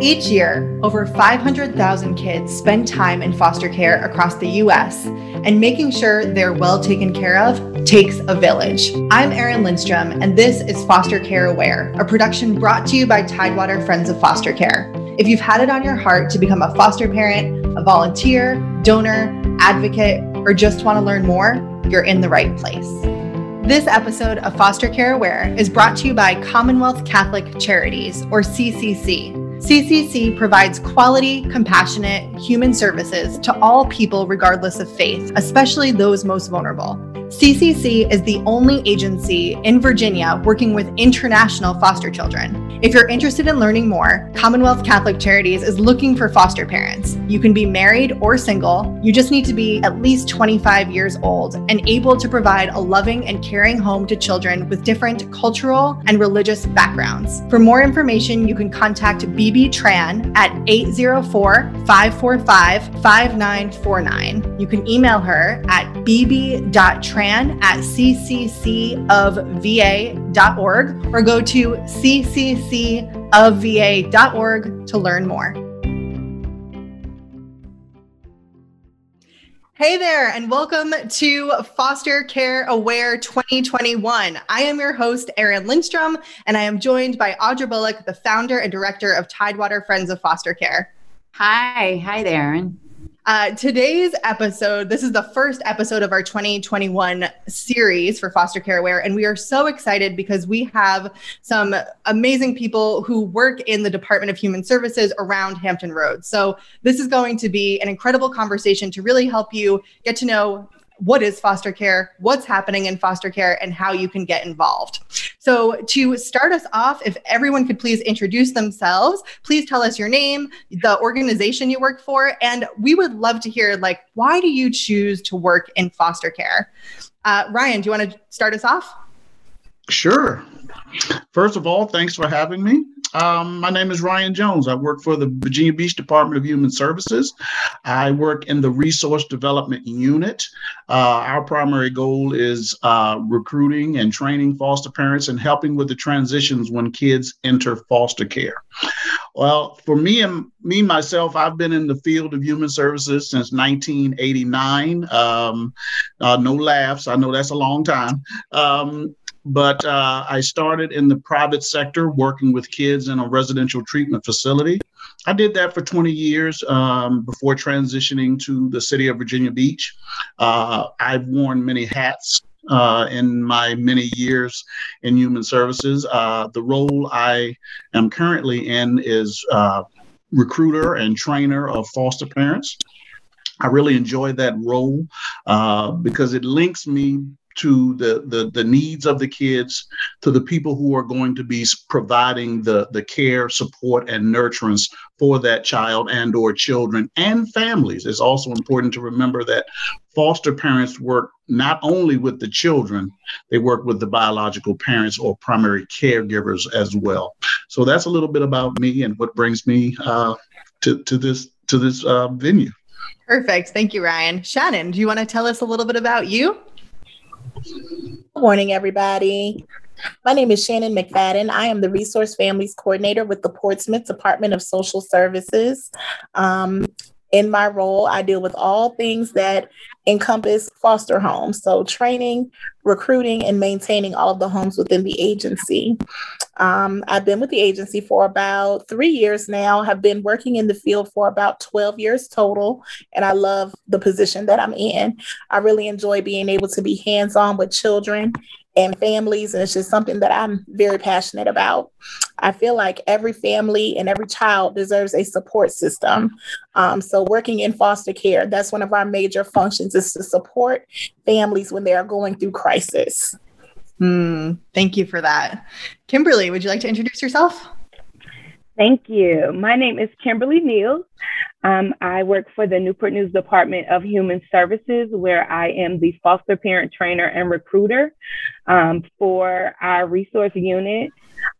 Each year, over 500,000 kids spend time in foster care across the US, and making sure they're well taken care of takes a village. I'm Erin Lindstrom, and this is Foster Care Aware, a production brought to you by Tidewater Friends of Foster Care. If you've had it on your heart to become a foster parent, a volunteer, donor, advocate, or just want to learn more, you're in the right place. This episode of Foster Care Aware is brought to you by Commonwealth Catholic Charities, or CCC. CCC provides quality, compassionate human services to all people regardless of faith, especially those most vulnerable. CCC is the only agency in Virginia working with international foster children. If you're interested in learning more, Commonwealth Catholic Charities is looking for foster parents. You can be married or single. You just need to be at least 25 years old and able to provide a loving and caring home to children with different cultural and religious backgrounds. For more information, you can contact BB Tran at 804 545 5949. You can email her at bb.tran at cccofva.org or go to cccofva.org to learn more. Hey there, and welcome to Foster Care Aware 2021. I am your host, Erin Lindstrom, and I am joined by Audra Bullock, the founder and director of Tidewater Friends of Foster Care. Hi, hi there, Erin. Uh, today's episode, this is the first episode of our 2021 series for Foster Care Aware. And we are so excited because we have some amazing people who work in the Department of Human Services around Hampton Roads. So this is going to be an incredible conversation to really help you get to know what is foster care, what's happening in foster care, and how you can get involved. So, to start us off, if everyone could please introduce themselves, please tell us your name, the organization you work for, and we would love to hear like, why do you choose to work in foster care? Uh, Ryan, do you want to start us off? Sure. First of all, thanks for having me. Um, my name is Ryan Jones. I work for the Virginia Beach Department of Human Services. I work in the Resource Development Unit. Uh, our primary goal is uh, recruiting and training foster parents and helping with the transitions when kids enter foster care. Well, for me and me myself, I've been in the field of human services since 1989. Um, uh, no laughs. I know that's a long time. Um, but uh, I started in the private sector working with kids in a residential treatment facility. I did that for 20 years um, before transitioning to the city of Virginia Beach. Uh, I've worn many hats uh, in my many years in human services. Uh, the role I am currently in is uh, recruiter and trainer of foster parents. I really enjoy that role uh, because it links me to the, the the needs of the kids, to the people who are going to be providing the the care, support, and nurturance for that child and or children and families. It's also important to remember that foster parents work not only with the children, they work with the biological parents or primary caregivers as well. So that's a little bit about me and what brings me uh, to to this to this uh, venue. Perfect. Thank you, Ryan. Shannon, do you want to tell us a little bit about you? Good morning, everybody. My name is Shannon McFadden. I am the Resource Families Coordinator with the Portsmouth Department of Social Services. Um, in my role, I deal with all things that encompass foster homes. So, training, recruiting, and maintaining all of the homes within the agency. Um, I've been with the agency for about three years now, have been working in the field for about 12 years total, and I love the position that I'm in. I really enjoy being able to be hands on with children and families. And it's just something that I'm very passionate about. I feel like every family and every child deserves a support system. Um, so working in foster care, that's one of our major functions is to support families when they are going through crisis. Mm, thank you for that. Kimberly, would you like to introduce yourself? Thank you. My name is Kimberly Neal. Um, I work for the Newport News Department of Human Services, where I am the foster parent trainer and recruiter um, for our resource unit.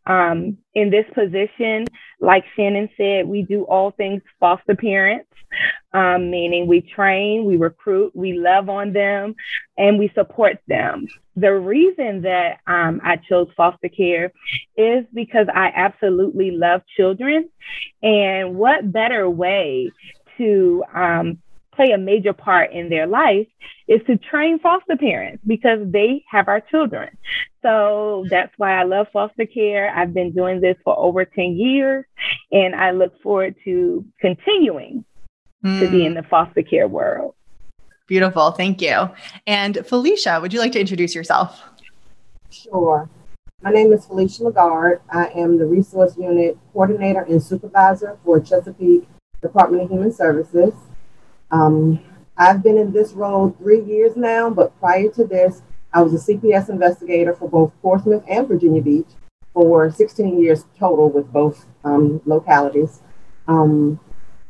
Um, in this position, like Shannon said, we do all things foster parents. um, meaning we train, we recruit, we love on them, and we support them. The reason that um, I chose foster care is because I absolutely love children. And what better way to um, play a major part in their life is to train foster parents because they have our children. So that's why I love foster care. I've been doing this for over 10 years and I look forward to continuing mm. to be in hmm. the foster care world. Beautiful. Thank you. And Felicia, would you like to introduce yourself? Sure. My name is Felicia Lagarde. I am the Resource Unit Coordinator and Supervisor for Chesapeake Department of Human Services. Um, I've been in this role three years now, but prior to this, I was a CPS investigator for both Portsmouth and Virginia Beach for 16 years total with both um, localities. Um,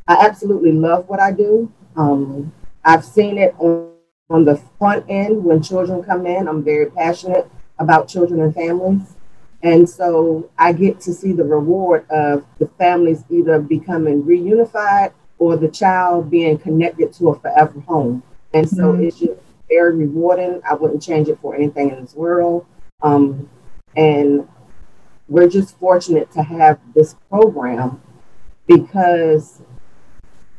I absolutely love what I do. Um, I've seen it on, on the front end when children come in. I'm very passionate about children and families. And so I get to see the reward of the families either becoming reunified or the child being connected to a forever home. And so mm-hmm. it's just very rewarding. I wouldn't change it for anything in this world. Um, and we're just fortunate to have this program because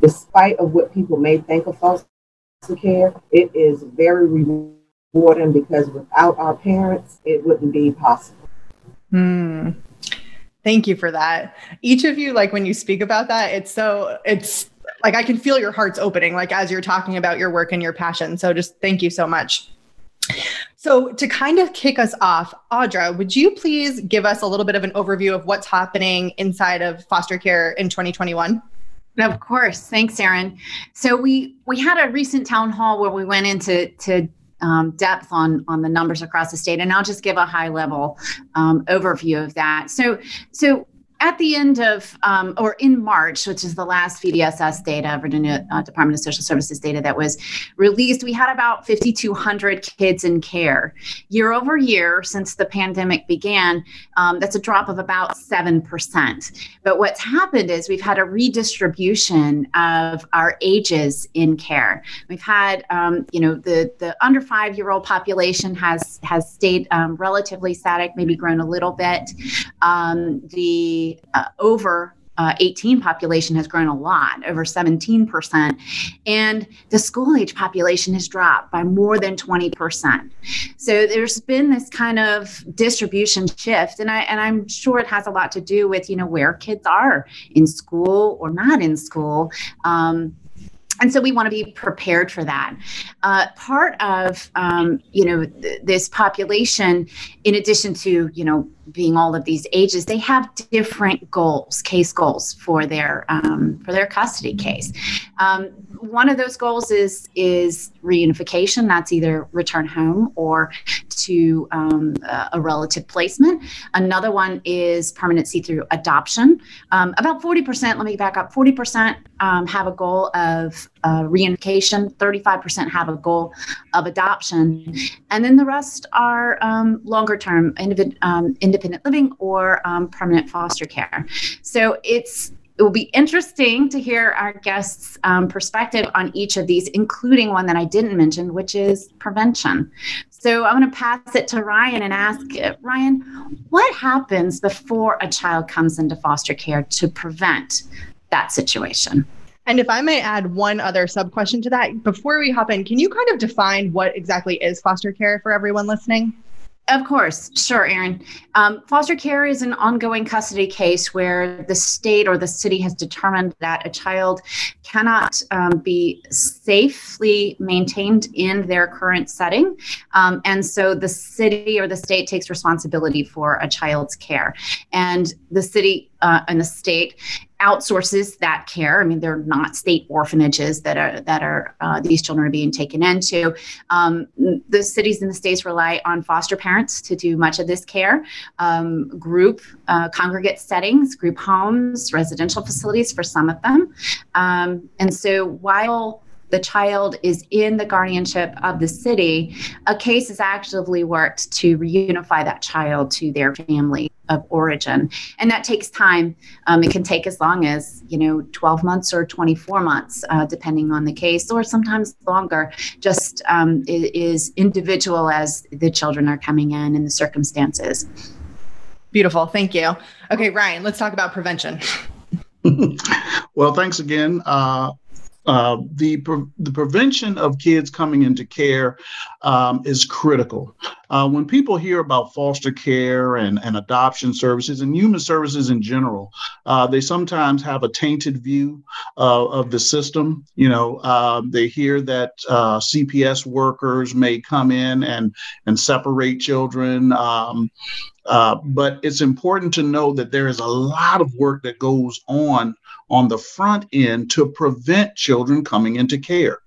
despite of what people may think of foster care, it is very rewarding because without our parents, it wouldn't be possible. Hmm. Thank you for that. Each of you, like when you speak about that, it's so, it's like I can feel your hearts opening, like as you're talking about your work and your passion. So just thank you so much. So, to kind of kick us off, Audra, would you please give us a little bit of an overview of what's happening inside of foster care in 2021? Of course. Thanks, Erin. So we we had a recent town hall where we went into to um, depth on on the numbers across the state, and I'll just give a high level um, overview of that. So so at the end of, um, or in March, which is the last VDSS data, Virginia uh, Department of Social Services data that was released, we had about 5,200 kids in care. Year over year, since the pandemic began, um, that's a drop of about 7%. But what's happened is we've had a redistribution of our ages in care. We've had, um, you know, the, the under five year old population has, has stayed um, relatively static, maybe grown a little bit. Um, uh, over uh, 18 population has grown a lot, over 17%. And the school age population has dropped by more than 20%. So there's been this kind of distribution shift. And, I, and I'm sure it has a lot to do with, you know, where kids are in school or not in school. Um, and so we want to be prepared for that. Uh, part of um, you know th- this population, in addition to you know being all of these ages, they have different goals, case goals for their um, for their custody case. Um, one of those goals is is reunification. That's either return home or to um, a relative placement. Another one is permanency through adoption. Um, about forty percent. Let me back up. Forty percent um, have a goal of uh, reunification. Thirty-five percent have a goal of adoption, and then the rest are um, longer term independent independent living or um, permanent foster care. So it's it will be interesting to hear our guests' um, perspective on each of these, including one that I didn't mention, which is prevention. So I'm going to pass it to Ryan and ask uh, Ryan, what happens before a child comes into foster care to prevent that situation? And if I may add one other sub question to that, before we hop in, can you kind of define what exactly is foster care for everyone listening? Of course, sure, Erin. Um, foster care is an ongoing custody case where the state or the city has determined that a child cannot um, be safely maintained in their current setting. Um, and so the city or the state takes responsibility for a child's care. And the city uh, and the state outsources that care. I mean, they're not state orphanages that are that are uh, these children are being taken into. Um, the cities and the states rely on foster parents to do much of this care. Um, group uh, congregate settings, group homes, residential facilities for some of them, um, and so while the child is in the guardianship of the city, a case is actively worked to reunify that child to their family of origin. And that takes time. Um, it can take as long as, you know, 12 months or 24 months, uh, depending on the case, or sometimes longer. Just um, is individual as the children are coming in and the circumstances. Beautiful. Thank you. Okay, Ryan, let's talk about prevention. well, thanks again. Uh, uh, the pre- the prevention of kids coming into care um, is critical. Uh, when people hear about foster care and, and adoption services and human services in general, uh, they sometimes have a tainted view uh, of the system. You know, um, they hear that uh, CPS workers may come in and and separate children. Um, uh, but it's important to know that there is a lot of work that goes on on the front end to prevent children coming into care.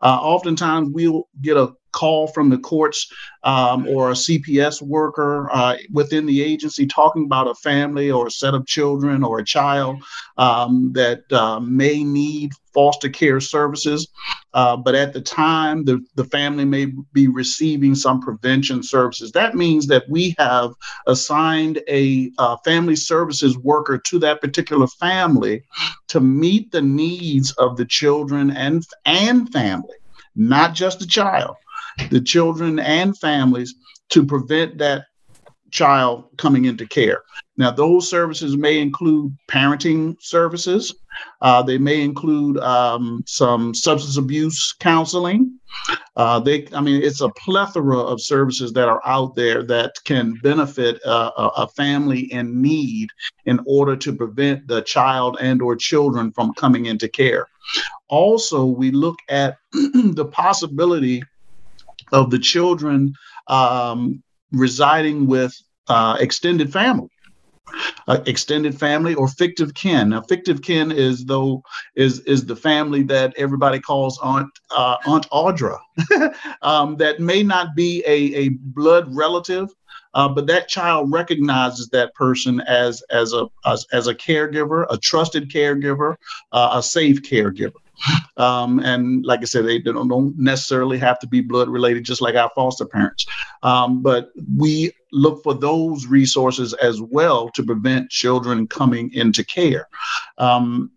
Uh, oftentimes, we'll get a call from the courts um, or a CPS worker uh, within the agency talking about a family or a set of children or a child um, that uh, may need foster care services. Uh, but at the time, the, the family may be receiving some prevention services. That means that we have assigned a uh, family services worker to that particular family to meet the needs of the children and, and family, not just the child the children and families to prevent that child coming into care. Now, those services may include parenting services. Uh, they may include um, some substance abuse counseling. Uh, they, I mean, it's a plethora of services that are out there that can benefit uh, a, a family in need in order to prevent the child and/or children from coming into care. Also, we look at the possibility of the children um, residing with uh, extended family. Uh, extended family or fictive kin. Now, fictive kin is though is is the family that everybody calls Aunt uh, Aunt Audra, um, that may not be a, a blood relative, uh, but that child recognizes that person as as a as, as a caregiver, a trusted caregiver, uh, a safe caregiver. Um, and like I said, they don't, don't, necessarily have to be blood related, just like our foster parents. Um, but we look for those resources as well to prevent children coming into care. Um,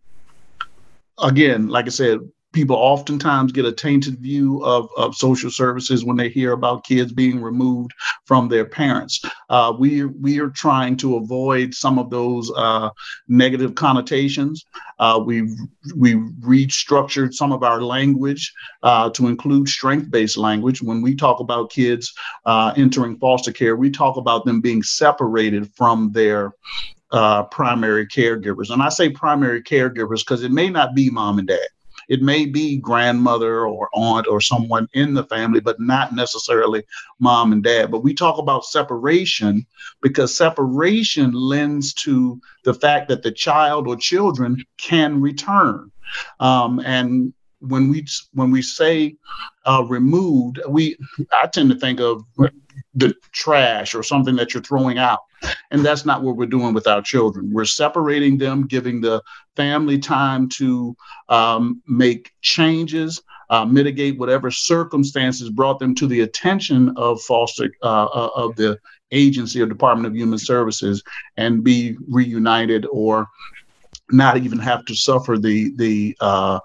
again, like I said, people oftentimes get a tainted view of, of social services when they hear about kids being removed from their parents. Uh, we, we are trying to avoid some of those uh, negative connotations. Uh, we've, we restructured some of our language uh, to include strength based language. When we talk about kids uh, entering foster care, we talk about them being separated from their uh, primary caregivers. And I say primary caregivers because it may not be mom and dad. It may be grandmother or aunt or someone in the family, but not necessarily mom and dad. But we talk about separation because separation lends to the fact that the child or children can return. Um, and when we when we say uh, removed, we I tend to think of the trash or something that you're throwing out. And that's not what we're doing with our children. We're separating them, giving the family time to um, make changes, uh, mitigate whatever circumstances brought them to the attention of foster uh, uh, of the agency or Department of Human Services, and be reunited or not even have to suffer the the uh,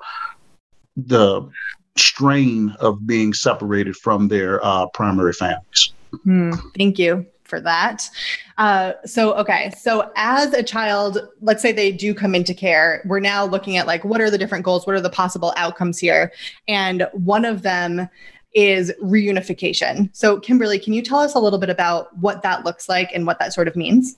the strain of being separated from their uh, primary families. Hmm, thank you for that. Uh, so, okay. So, as a child, let's say they do come into care, we're now looking at like, what are the different goals? What are the possible outcomes here? And one of them is reunification. So, Kimberly, can you tell us a little bit about what that looks like and what that sort of means?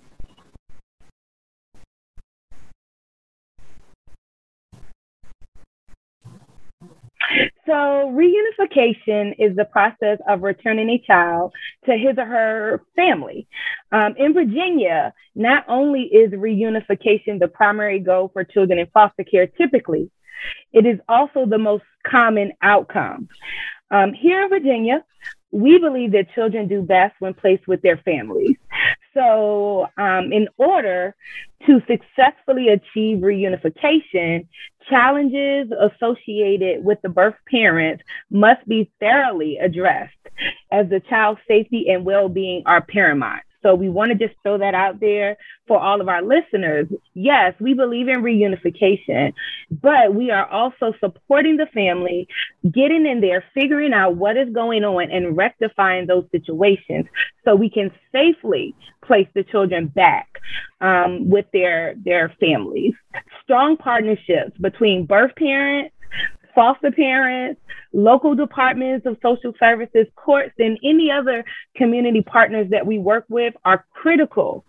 So, reunification is the process of returning a child to his or her family. Um, in Virginia, not only is reunification the primary goal for children in foster care typically, it is also the most common outcome. Um, here in Virginia, we believe that children do best when placed with their families. So, um, in order to successfully achieve reunification, challenges associated with the birth parent must be thoroughly addressed as the child's safety and well being are paramount. So we want to just throw that out there for all of our listeners. Yes, we believe in reunification, but we are also supporting the family, getting in there, figuring out what is going on, and rectifying those situations so we can safely place the children back um, with their, their families. Strong partnerships between birth parents, foster parents, local departments of social services, courts, and any other community partners that we work with are critical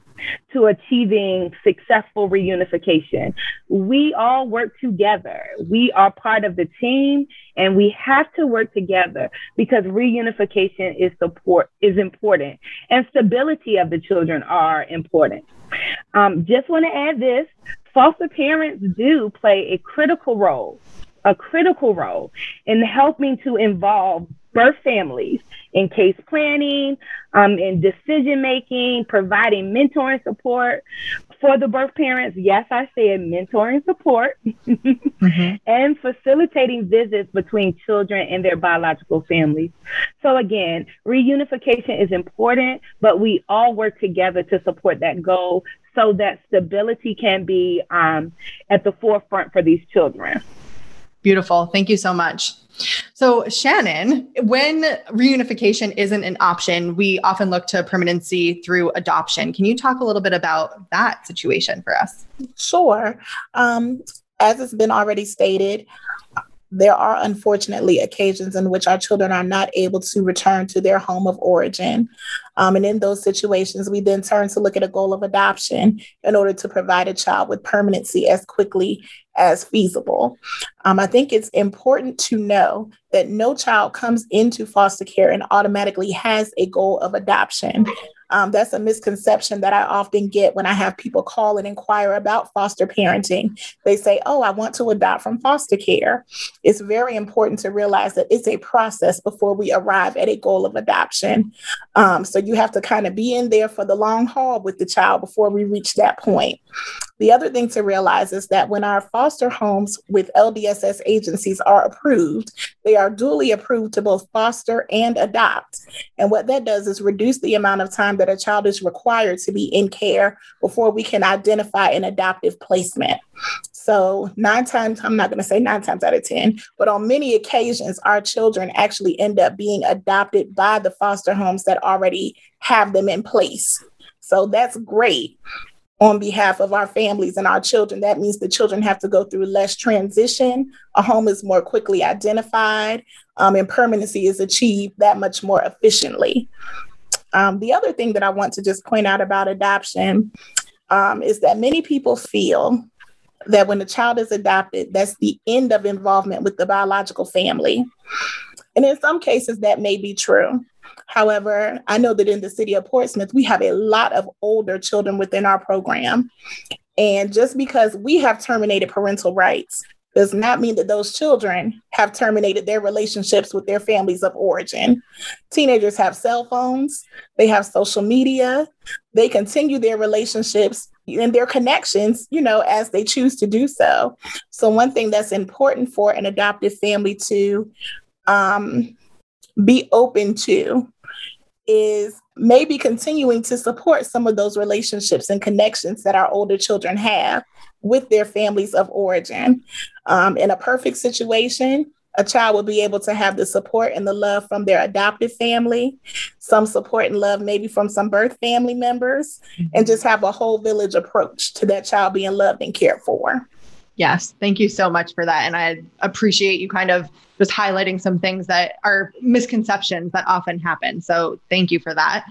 to achieving successful reunification. We all work together. We are part of the team and we have to work together because reunification is support is important and stability of the children are important. Um, just want to add this, foster parents do play a critical role a critical role in helping to involve birth families in case planning, um, in decision making, providing mentoring support for the birth parents. Yes, I said mentoring support mm-hmm. and facilitating visits between children and their biological families. So, again, reunification is important, but we all work together to support that goal so that stability can be um, at the forefront for these children. Beautiful. Thank you so much. So, Shannon, when reunification isn't an option, we often look to permanency through adoption. Can you talk a little bit about that situation for us? Sure. Um, as it's been already stated, there are unfortunately occasions in which our children are not able to return to their home of origin. Um, and in those situations, we then turn to look at a goal of adoption in order to provide a child with permanency as quickly as feasible. Um, I think it's important to know that no child comes into foster care and automatically has a goal of adoption. Um, that's a misconception that I often get when I have people call and inquire about foster parenting. They say, Oh, I want to adopt from foster care. It's very important to realize that it's a process before we arrive at a goal of adoption. Um, so you have to kind of be in there for the long haul with the child before we reach that point. The other thing to realize is that when our foster homes with LDSS agencies are approved, they are duly approved to both foster and adopt. And what that does is reduce the amount of time that a child is required to be in care before we can identify an adoptive placement. So, nine times, I'm not going to say nine times out of 10, but on many occasions, our children actually end up being adopted by the foster homes that already have them in place. So, that's great on behalf of our families and our children. That means the children have to go through less transition. A home is more quickly identified, um, and permanency is achieved that much more efficiently. Um, the other thing that I want to just point out about adoption um, is that many people feel that when a child is adopted, that's the end of involvement with the biological family. And in some cases, that may be true. However, I know that in the city of Portsmouth, we have a lot of older children within our program. And just because we have terminated parental rights does not mean that those children have terminated their relationships with their families of origin. Teenagers have cell phones, they have social media, they continue their relationships and their connections, you know, as they choose to do so. So, one thing that's important for an adoptive family to um, be open to is maybe continuing to support some of those relationships and connections that our older children have with their families of origin. Um, in a perfect situation, a child will be able to have the support and the love from their adoptive family, some support and love maybe from some birth family members, and just have a whole village approach to that child being loved and cared for. Yes, thank you so much for that. And I appreciate you kind of just highlighting some things that are misconceptions that often happen. So thank you for that.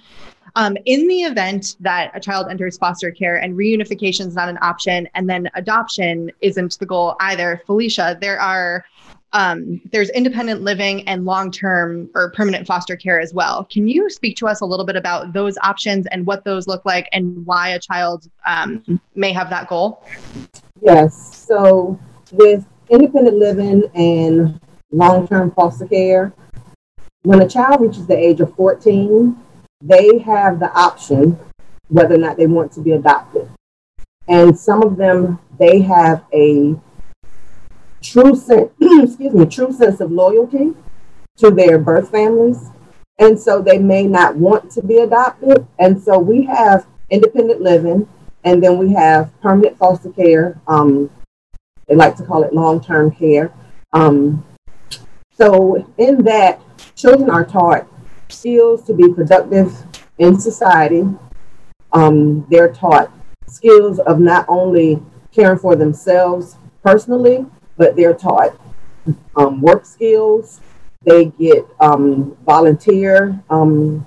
Um, in the event that a child enters foster care and reunification is not an option, and then adoption isn't the goal either, Felicia, there are um, there's independent living and long-term or permanent foster care as well. Can you speak to us a little bit about those options and what those look like and why a child um, may have that goal? Yes. So with independent living and long-term foster care, when a child reaches the age of 14, they have the option whether or not they want to be adopted. And some of them, they have a true sense, excuse me, true sense of loyalty to their birth families. And so they may not want to be adopted. And so we have independent living, and then we have permanent foster care. Um, they like to call it long term care. Um, so, in that, children are taught skills to be productive in society. Um, they're taught skills of not only caring for themselves personally, but they're taught um, work skills. They get um, volunteer um,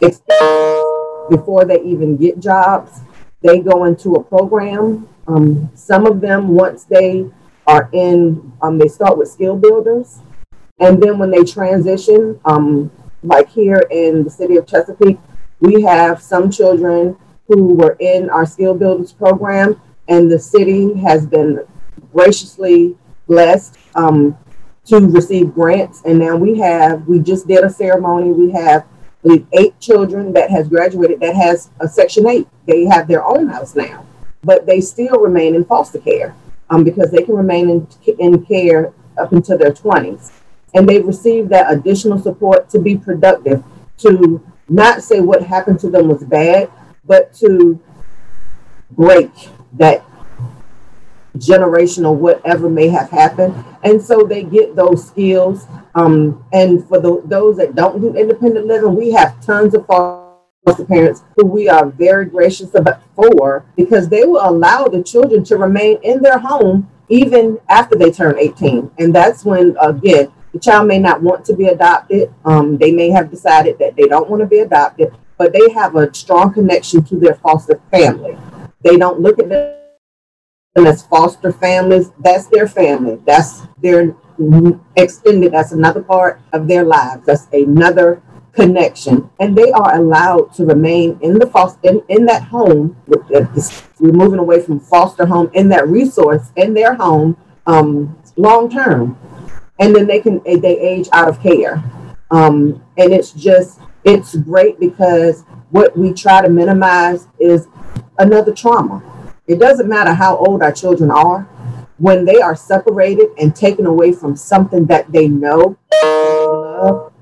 experience before they even get jobs. They go into a program. Um, some of them, once they are in, um, they start with skill builders. And then when they transition, um, like here in the city of Chesapeake, we have some children who were in our skill builders program, and the city has been graciously blessed um, to receive grants. And now we have, we just did a ceremony. We have believe eight children that has graduated that has a Section 8. They have their own house now, but they still remain in foster care um, because they can remain in, in care up until their 20s. And they've received that additional support to be productive, to not say what happened to them was bad, but to break that generational whatever may have happened. And so they get those skills um, and for the, those that don't do independent living we have tons of foster parents who we are very gracious about for because they will allow the children to remain in their home even after they turn 18 and that's when again the child may not want to be adopted um, they may have decided that they don't want to be adopted but they have a strong connection to their foster family. They don't look at them as foster families. That's their family. That's their extended. That's another part of their lives. That's another connection, and they are allowed to remain in the foster in, in that home. We're moving away from foster home in that resource in their home um, long term, and then they can they age out of care, um, and it's just it's great because what we try to minimize is another trauma. It doesn't matter how old our children are, when they are separated and taken away from something that they know,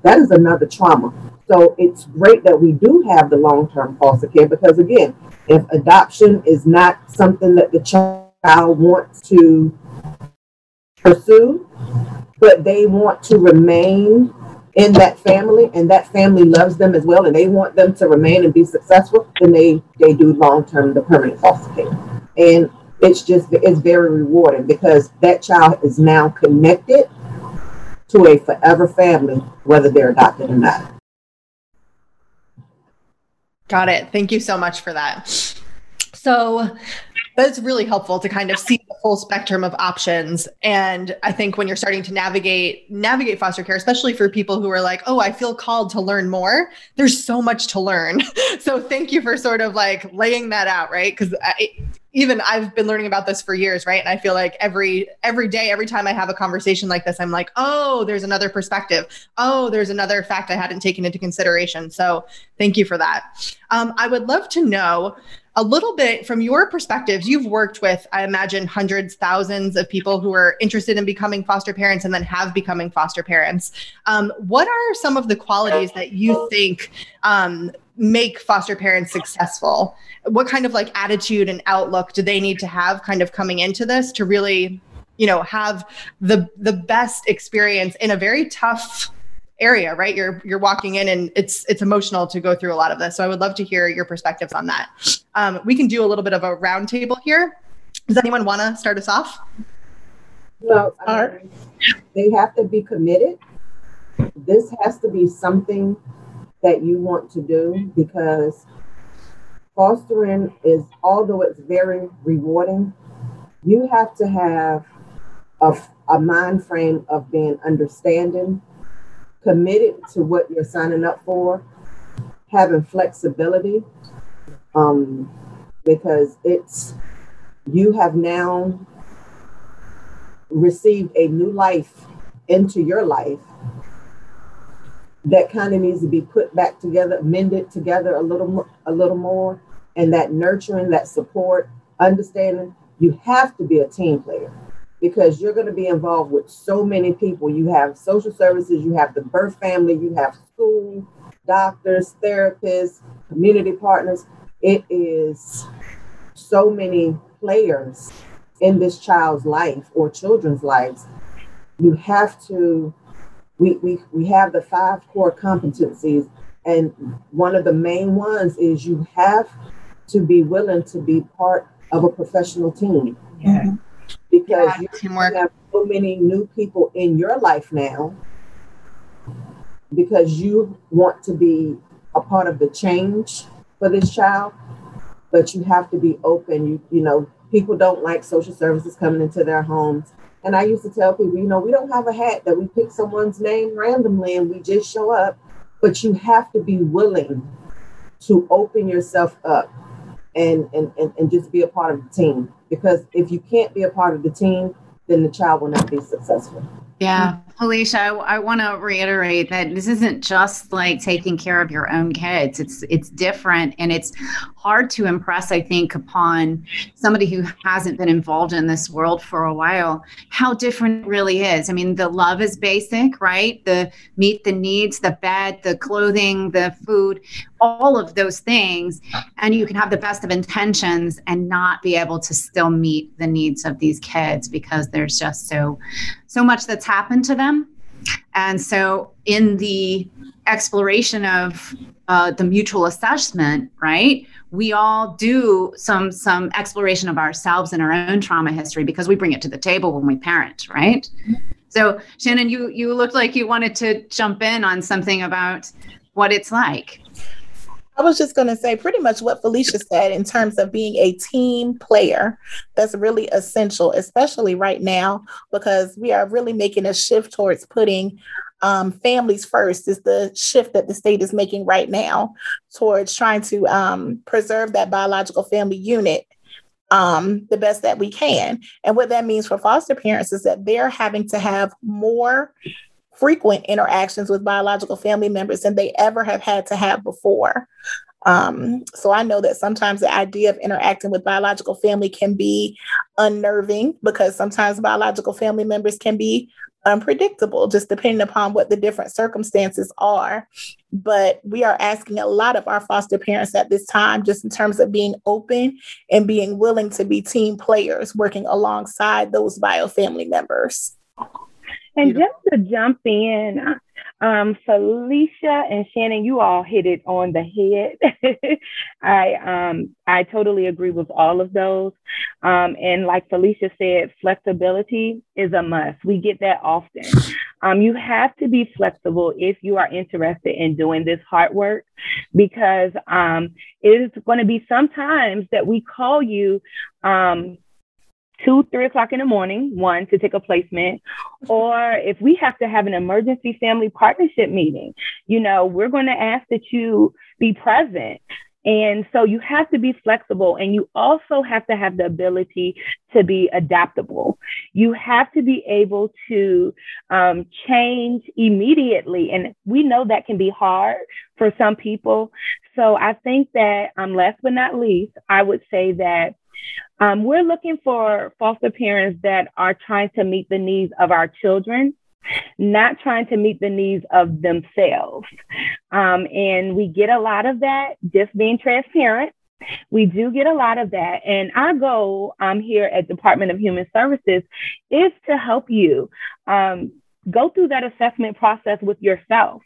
that is another trauma. So it's great that we do have the long term foster care because, again, if adoption is not something that the child wants to pursue, but they want to remain in that family and that family loves them as well and they want them to remain and be successful, then they, they do long term the permanent foster care. And it's just it's very rewarding because that child is now connected to a forever family, whether they're adopted or not. Got it. Thank you so much for that. So that's really helpful to kind of see the full spectrum of options. And i think when you're starting to navigate navigate foster care especially for people who are like oh i feel called to learn more there's so much to learn. So thank you for sort of like laying that out right? Because even I've been learning about this for years, right? And I feel like every every day, every time I have a conversation like this, I'm like, oh, there's another perspective. Oh, there's another fact I hadn't taken into consideration. So thank you for that. Um, I would love to know a little bit from your perspectives. You've worked with, I imagine, hundreds, thousands of people who are interested in becoming foster parents and then have becoming foster parents. Um, what are some of the qualities that you think um, make foster parents successful? What kind of like attitude and outlook do they need to have kind of coming into this to really, you know, have the the best experience in a very tough area right? You're you're walking in and it's it's emotional to go through a lot of this. So i would love to hear your perspectives on that. Um, we can do a little bit of a roundtable here. Does anyone want to start us off? No they have to be committed. This has to be something that you want to do because fostering is although it's very rewarding you have to have a, a mind frame of being understanding committed to what you're signing up for, having flexibility, um, because it's you have now received a new life into your life that kind of needs to be put back together, mended together a little, a little more, and that nurturing, that support, understanding. You have to be a team player. because you're going to be involved with so many people. You have social services, you have the birth family, you have school, doctors, therapists, community partners. It is so many players in this child's life or children's lives. You have to, we, we, we have the five core competencies, and one of the main ones is you have to be willing to be part of a professional team. Yeah. Mm-hmm. Because yeah, you teamwork. have so many new people in your life now because you want to be a part of the change for this child, but you have to be open. You you know, people don't like social services coming into their homes. And I used to tell people, you know, we don't have a hat that we pick someone's name randomly and we just show up, but you have to be willing to open yourself up and, and, and, and just be a part of the team. Because if you can't be a part of the team, then the child will not be successful. Yeah. Mm-hmm. Felicia, I, I want to reiterate that this isn't just like taking care of your own kids. It's it's different and it's hard to impress, I think, upon somebody who hasn't been involved in this world for a while, how different it really is. I mean, the love is basic, right? The meet the needs, the bed, the clothing, the food, all of those things. And you can have the best of intentions and not be able to still meet the needs of these kids because there's just so so much that's happened to them. And so, in the exploration of uh, the mutual assessment, right? We all do some some exploration of ourselves and our own trauma history because we bring it to the table when we parent, right? So, Shannon, you you looked like you wanted to jump in on something about what it's like. I was just going to say pretty much what Felicia said in terms of being a team player. That's really essential, especially right now, because we are really making a shift towards putting um, families first, is the shift that the state is making right now towards trying to um, preserve that biological family unit um, the best that we can. And what that means for foster parents is that they're having to have more frequent interactions with biological family members than they ever have had to have before. Um, so I know that sometimes the idea of interacting with biological family can be unnerving because sometimes biological family members can be unpredictable, just depending upon what the different circumstances are. But we are asking a lot of our foster parents at this time, just in terms of being open and being willing to be team players working alongside those bio family members. And just to jump in, um, Felicia and Shannon, you all hit it on the head. I um, I totally agree with all of those. Um, and like Felicia said, flexibility is a must. We get that often. Um, you have to be flexible if you are interested in doing this hard work, because um, it is going to be sometimes that we call you um, two, three o'clock in the morning, one to take a placement, or if we have to have an emergency family partnership meeting, you know, we're going to ask that you be present. And so you have to be flexible and you also have to have the ability to be adaptable. You have to be able to um, change immediately. And we know that can be hard for some people. So I think that, um, last but not least, I would say that um, we're looking for foster parents that are trying to meet the needs of our children, not trying to meet the needs of themselves. Um, and we get a lot of that just being transparent. We do get a lot of that. And our goal um, here at Department of Human Services is to help you um, go through that assessment process with yourself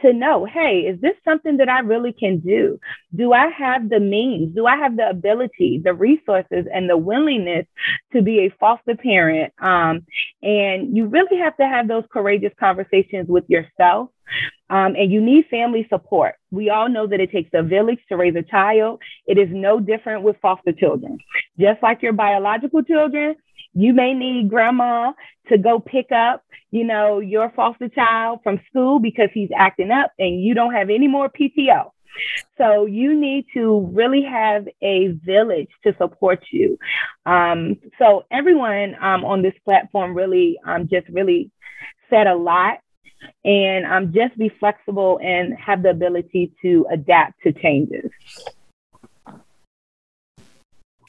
to know hey is this something that i really can do do i have the means do i have the ability the resources and the willingness to be a foster parent um, and you really have to have those courageous conversations with yourself um, and you need family support. We all know that it takes a village to raise a child. It is no different with foster children. Just like your biological children, you may need grandma to go pick up, you know, your foster child from school because he's acting up and you don't have any more PTO. So you need to really have a village to support you. Um, so everyone um, on this platform really um, just really said a lot and um, just be flexible and have the ability to adapt to changes.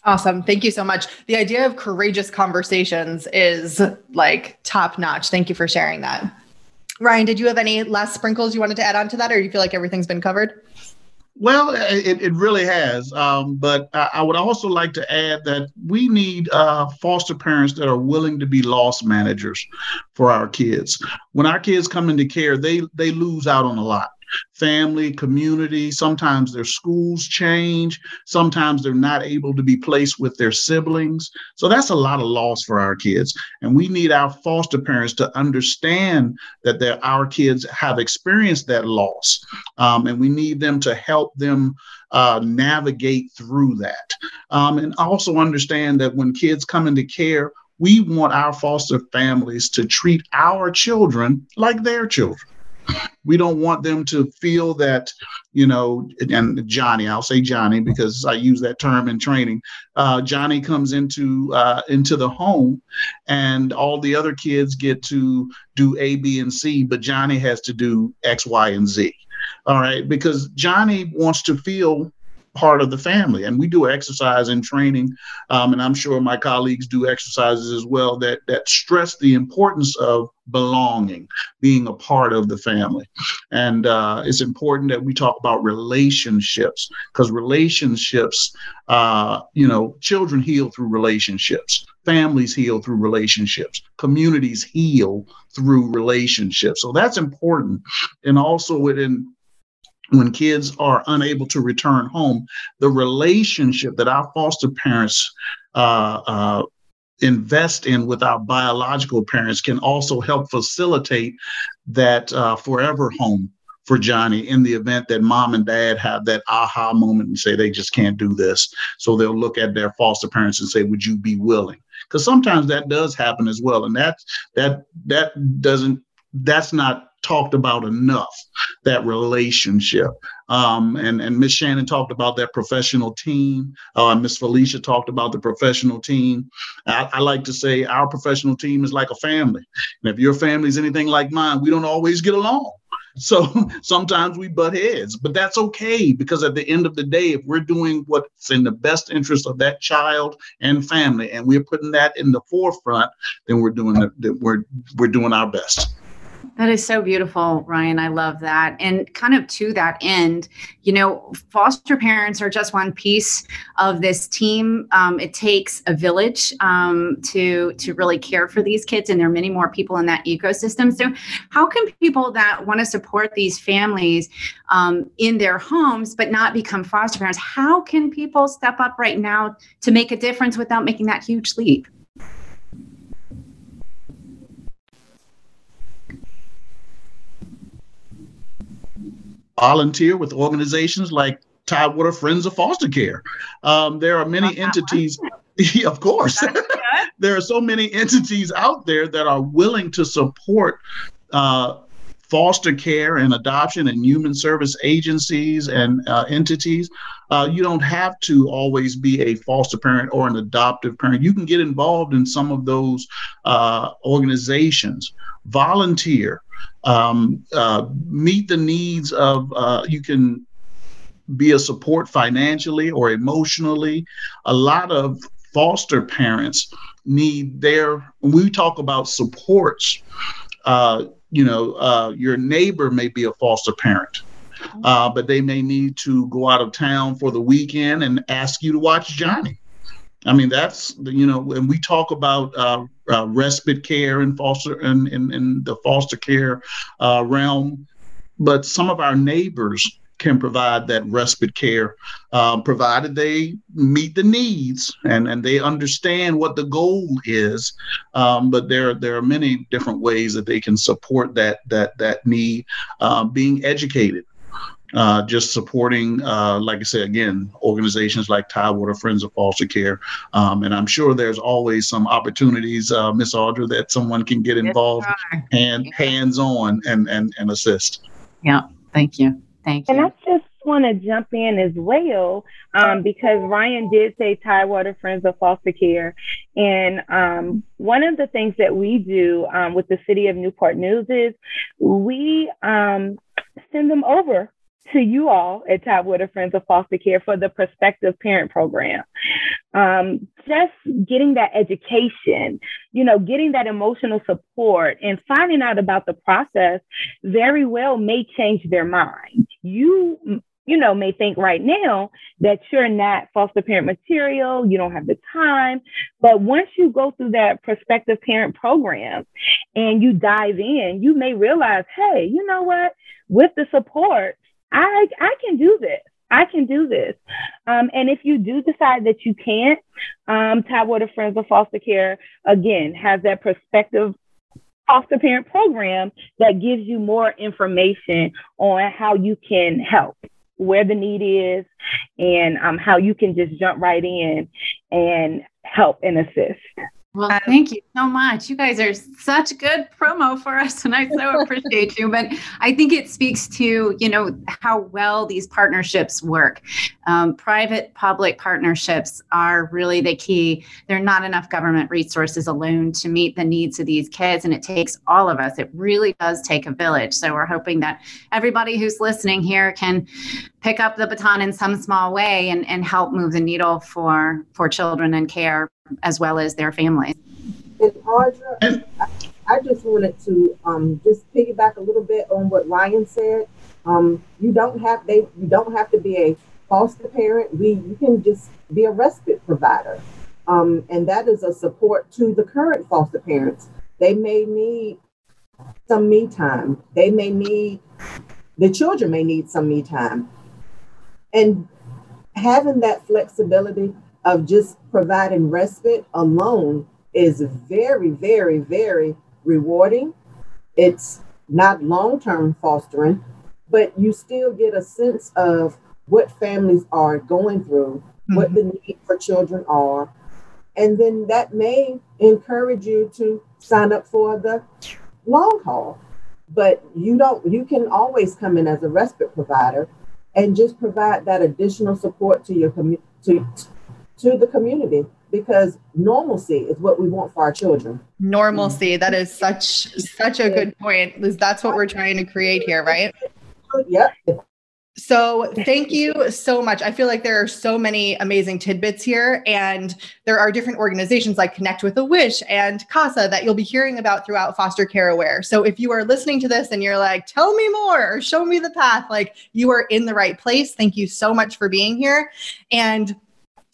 Awesome. Thank you so much. The idea of courageous conversations is like top notch. Thank you for sharing that. Ryan, did you have any last sprinkles you wanted to add on to that, or do you feel like everything's been covered? Well, it, it really has. Um, but I, I, would also like to add that we need uh, foster parents that are willing to be loss managers for our kids. When our kids come into care, they they lose out on a lot family, community. Sometimes their schools change. Sometimes they're not able to be placed with their siblings. So that's a lot of loss for our kids. And we need our foster parents to understand that our kids have experienced that loss. Um, and we need them to help them uh, navigate through that. Um, and also understand that when kids come into care, we want our foster families to treat our children like their children we don't want them to feel that you know and johnny i'll say johnny because i use that term in training uh, johnny comes into uh, into the home and all the other kids get to do a b and c but johnny has to do x y and z. All right? Because johnny wants to feel part of the family. And we do exercise and training, um, and I'm sure my colleagues do exercises as well that that stress the importance of belonging, being a part of the family. And uh, it's important that we talk about relationships because relationships, uh, you know, children heal through relationships, families heal through relationships, communities heal through relationships. So that's important. And also within when kids are unable to return home, the relationship that our foster parents uh, uh, invest in with our biological parents can also help facilitate that uh, forever home for Johnny in the event that mom and dad have that aha moment and say they just can't do this. So they'll look at their foster parents and say, "Would you be willing?" Because sometimes that does happen as well, and that that that doesn't that's not talked about enough that relationship. Um, and and miss shannon talked about that professional team. Uh, miss felicia talked about the professional team. I, I, like to say our professional team is like a family. And if your family is anything like mine we don't always get along. So sometimes we butt heads, but that's okay because at the end of the day, if we're doing what's in the best interest of that child and family, and we're putting that in the forefront, then we're doing the, we're we're doing our best. That is so beautiful, Ryan. I love that. And kind of to that end, you know, foster parents are just one piece of this team. Um, it takes a village um, to to really care for these kids, and there are many more people in that ecosystem. So, how can people that want to support these families um, in their homes but not become foster parents? How can people step up right now to make a difference without making that huge leap? Volunteer with organizations like Tidewater Friends of Foster Care. Um, there are many entities, of course, there are so many entities out there that are willing to support uh, foster care and adoption and human service agencies and uh, entities. Uh, you don't have to always be a foster parent or an adoptive parent. You can get involved in some of those uh, organizations, volunteer, um, uh, meet the needs of, uh, you can be a support financially or emotionally. A lot of foster parents need their, when we talk about supports, uh, you know, uh, your neighbor may be a foster parent. Uh, but they may need to go out of town for the weekend and ask you to watch Johnny. I mean, that's you know, when we talk about uh, uh, respite care and foster and in, in, the foster care uh, realm, but some of our neighbors can provide that respite care, uh, provided they meet the needs and, and they understand what the goal is. Um, but there there are many different ways that they can support that that that need. Uh, being educated uh, just supporting, uh, like I said, again, organizations like Tidewater Friends of Foster Care. Um, and I'm sure there's always some opportunities, uh, Miss Audra, that someone can get involved and yeah. hands on and, and, and assist. Yeah, thank you. Thank you. And I just want to jump in as well um, because Ryan did say Tidewater Friends of Foster Care. And um, one of the things that we do um, with the city of Newport News is we um, send them over to you all at Tidewater Friends of Foster Care for the Prospective Parent Program. Um, just getting that education, you know, getting that emotional support and finding out about the process very well may change their mind. You you know, may think right now that you're not foster parent material, you don't have the time. But once you go through that prospective parent program and you dive in, you may realize, hey, you know what? With the support, I I can do this. I can do this. Um, and if you do decide that you can't, um, Tidewater Friends of Foster Care, again, has that prospective foster parent program that gives you more information on how you can help, where the need is, and um, how you can just jump right in and help and assist. Well, um, thank you so much. You guys are such good promo for us, and I so appreciate you. But I think it speaks to you know how well these partnerships work. Um, private public partnerships are really the key. There are not enough government resources alone to meet the needs of these kids, and it takes all of us. It really does take a village. So we're hoping that everybody who's listening here can pick up the baton in some small way and, and help move the needle for for children and care as well as their families. And Audra, I, I just wanted to um, just piggyback a little bit on what Ryan said. Um, you don't have they you don't have to be a foster parent. We you can just be a respite provider, um, and that is a support to the current foster parents. They may need some me time. They may need the children may need some me time, and having that flexibility of just providing respite alone is very, very, very rewarding. It's not long term fostering, but you still get a sense of what families are going through, mm-hmm. what the need for children are. And then that may encourage you to sign up for the long haul. But you don't, you can always come in as a respite provider and just provide that additional support to your community, to, to the community because normalcy is what we want for our children. Normalcy, that is mm-hmm. such such a good point. That's what we're trying to create here, right? Yep. So, thank you so much. I feel like there are so many amazing tidbits here, and there are different organizations like Connect with a Wish and CASA that you'll be hearing about throughout Foster Care Aware. So, if you are listening to this and you're like, tell me more or show me the path, like you are in the right place. Thank you so much for being here. And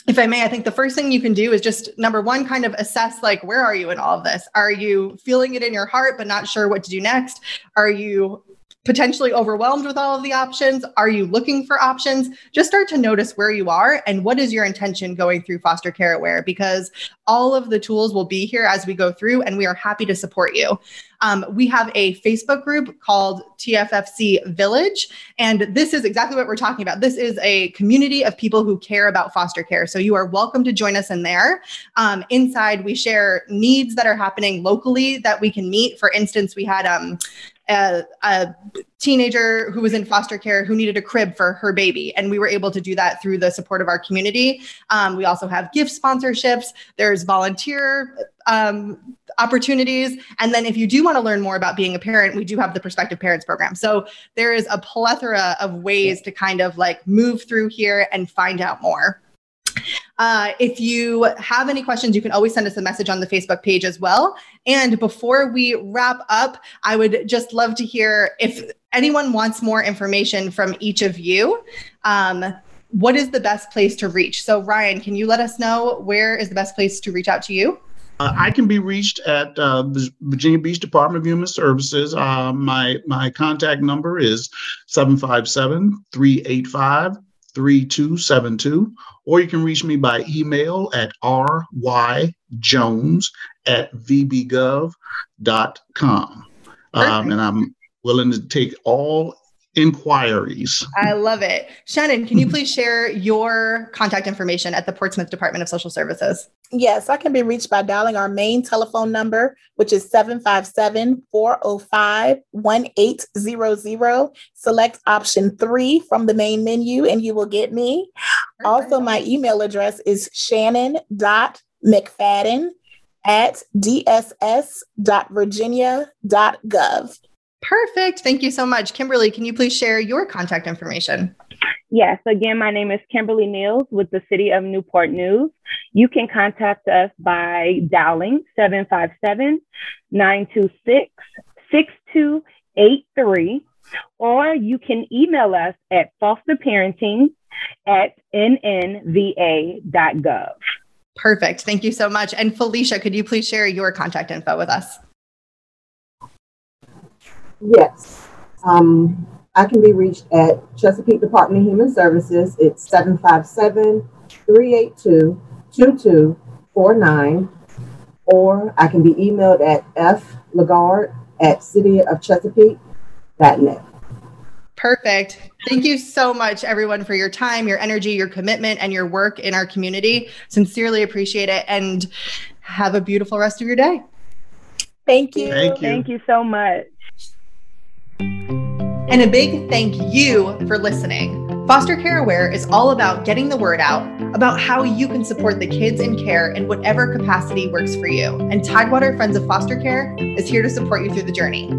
if I may, I think the first thing you can do is just number one, kind of assess like, where are you in all of this? Are you feeling it in your heart, but not sure what to do next? Are you potentially overwhelmed with all of the options? Are you looking for options? Just start to notice where you are and what is your intention going through foster care aware because all of the tools will be here as we go through and we are happy to support you. Um, we have a Facebook group called TFFC Village, and this is exactly what we're talking about. This is a community of people who care about foster care. So you are welcome to join us in there. Um, inside, we share needs that are happening locally that we can meet. For instance, we had um, a, a, teenager who was in foster care who needed a crib for her baby. And we were able to do that through the support of our community. Um, we also have gift sponsorships, there's volunteer um, opportunities. And then if you do want to learn more about being a parent, we do have the Prospective Parents Program. So there is a plethora of ways to kind of like move through here and find out more. Uh, if you have any questions, you can always send us a message on the Facebook page as well. And before we wrap up, I would just love to hear if anyone wants more information from each of you. Um, what is the best place to reach? So, Ryan, can you let us know where is the best place to reach out to you? Uh, I can be reached at uh, the Virginia Beach Department of Human Services. Uh, my my contact number is 757 385 3272, or you can reach me by email at ryjones at vbgov.com. Um, and I'm willing to take all inquiries. I love it. Shannon, can you please share your contact information at the Portsmouth Department of Social Services? Yes, I can be reached by dialing our main telephone number, which is 757 405 1800. Select option three from the main menu, and you will get me. Also, my email address is shannon.mcfadden at dss.virginia.gov. Perfect. Thank you so much. Kimberly, can you please share your contact information? Yes, again, my name is Kimberly Niels with the City of Newport News. You can contact us by dialing 757 926 6283, or you can email us at fosterparenting at nnva.gov. Perfect. Thank you so much. And Felicia, could you please share your contact info with us? Yes. Um, I can be reached at Chesapeake Department of Human Services. It's 757 382 2249. Or I can be emailed at flagarde at cityofchesapeake.net. Perfect. Thank you so much, everyone, for your time, your energy, your commitment, and your work in our community. Sincerely appreciate it and have a beautiful rest of your day. Thank you. Thank you. Thank you so much. And a big thank you for listening. Foster Care Aware is all about getting the word out about how you can support the kids in care in whatever capacity works for you. And Tidewater Friends of Foster Care is here to support you through the journey.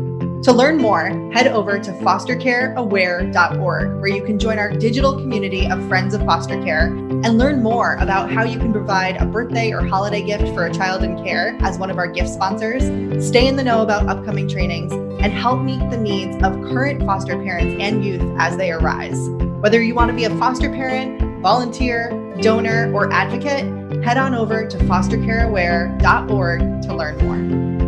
To learn more, head over to fostercareaware.org, where you can join our digital community of Friends of Foster Care and learn more about how you can provide a birthday or holiday gift for a child in care as one of our gift sponsors, stay in the know about upcoming trainings, and help meet the needs of current foster parents and youth as they arise. Whether you want to be a foster parent, volunteer, donor, or advocate, head on over to fostercareaware.org to learn more.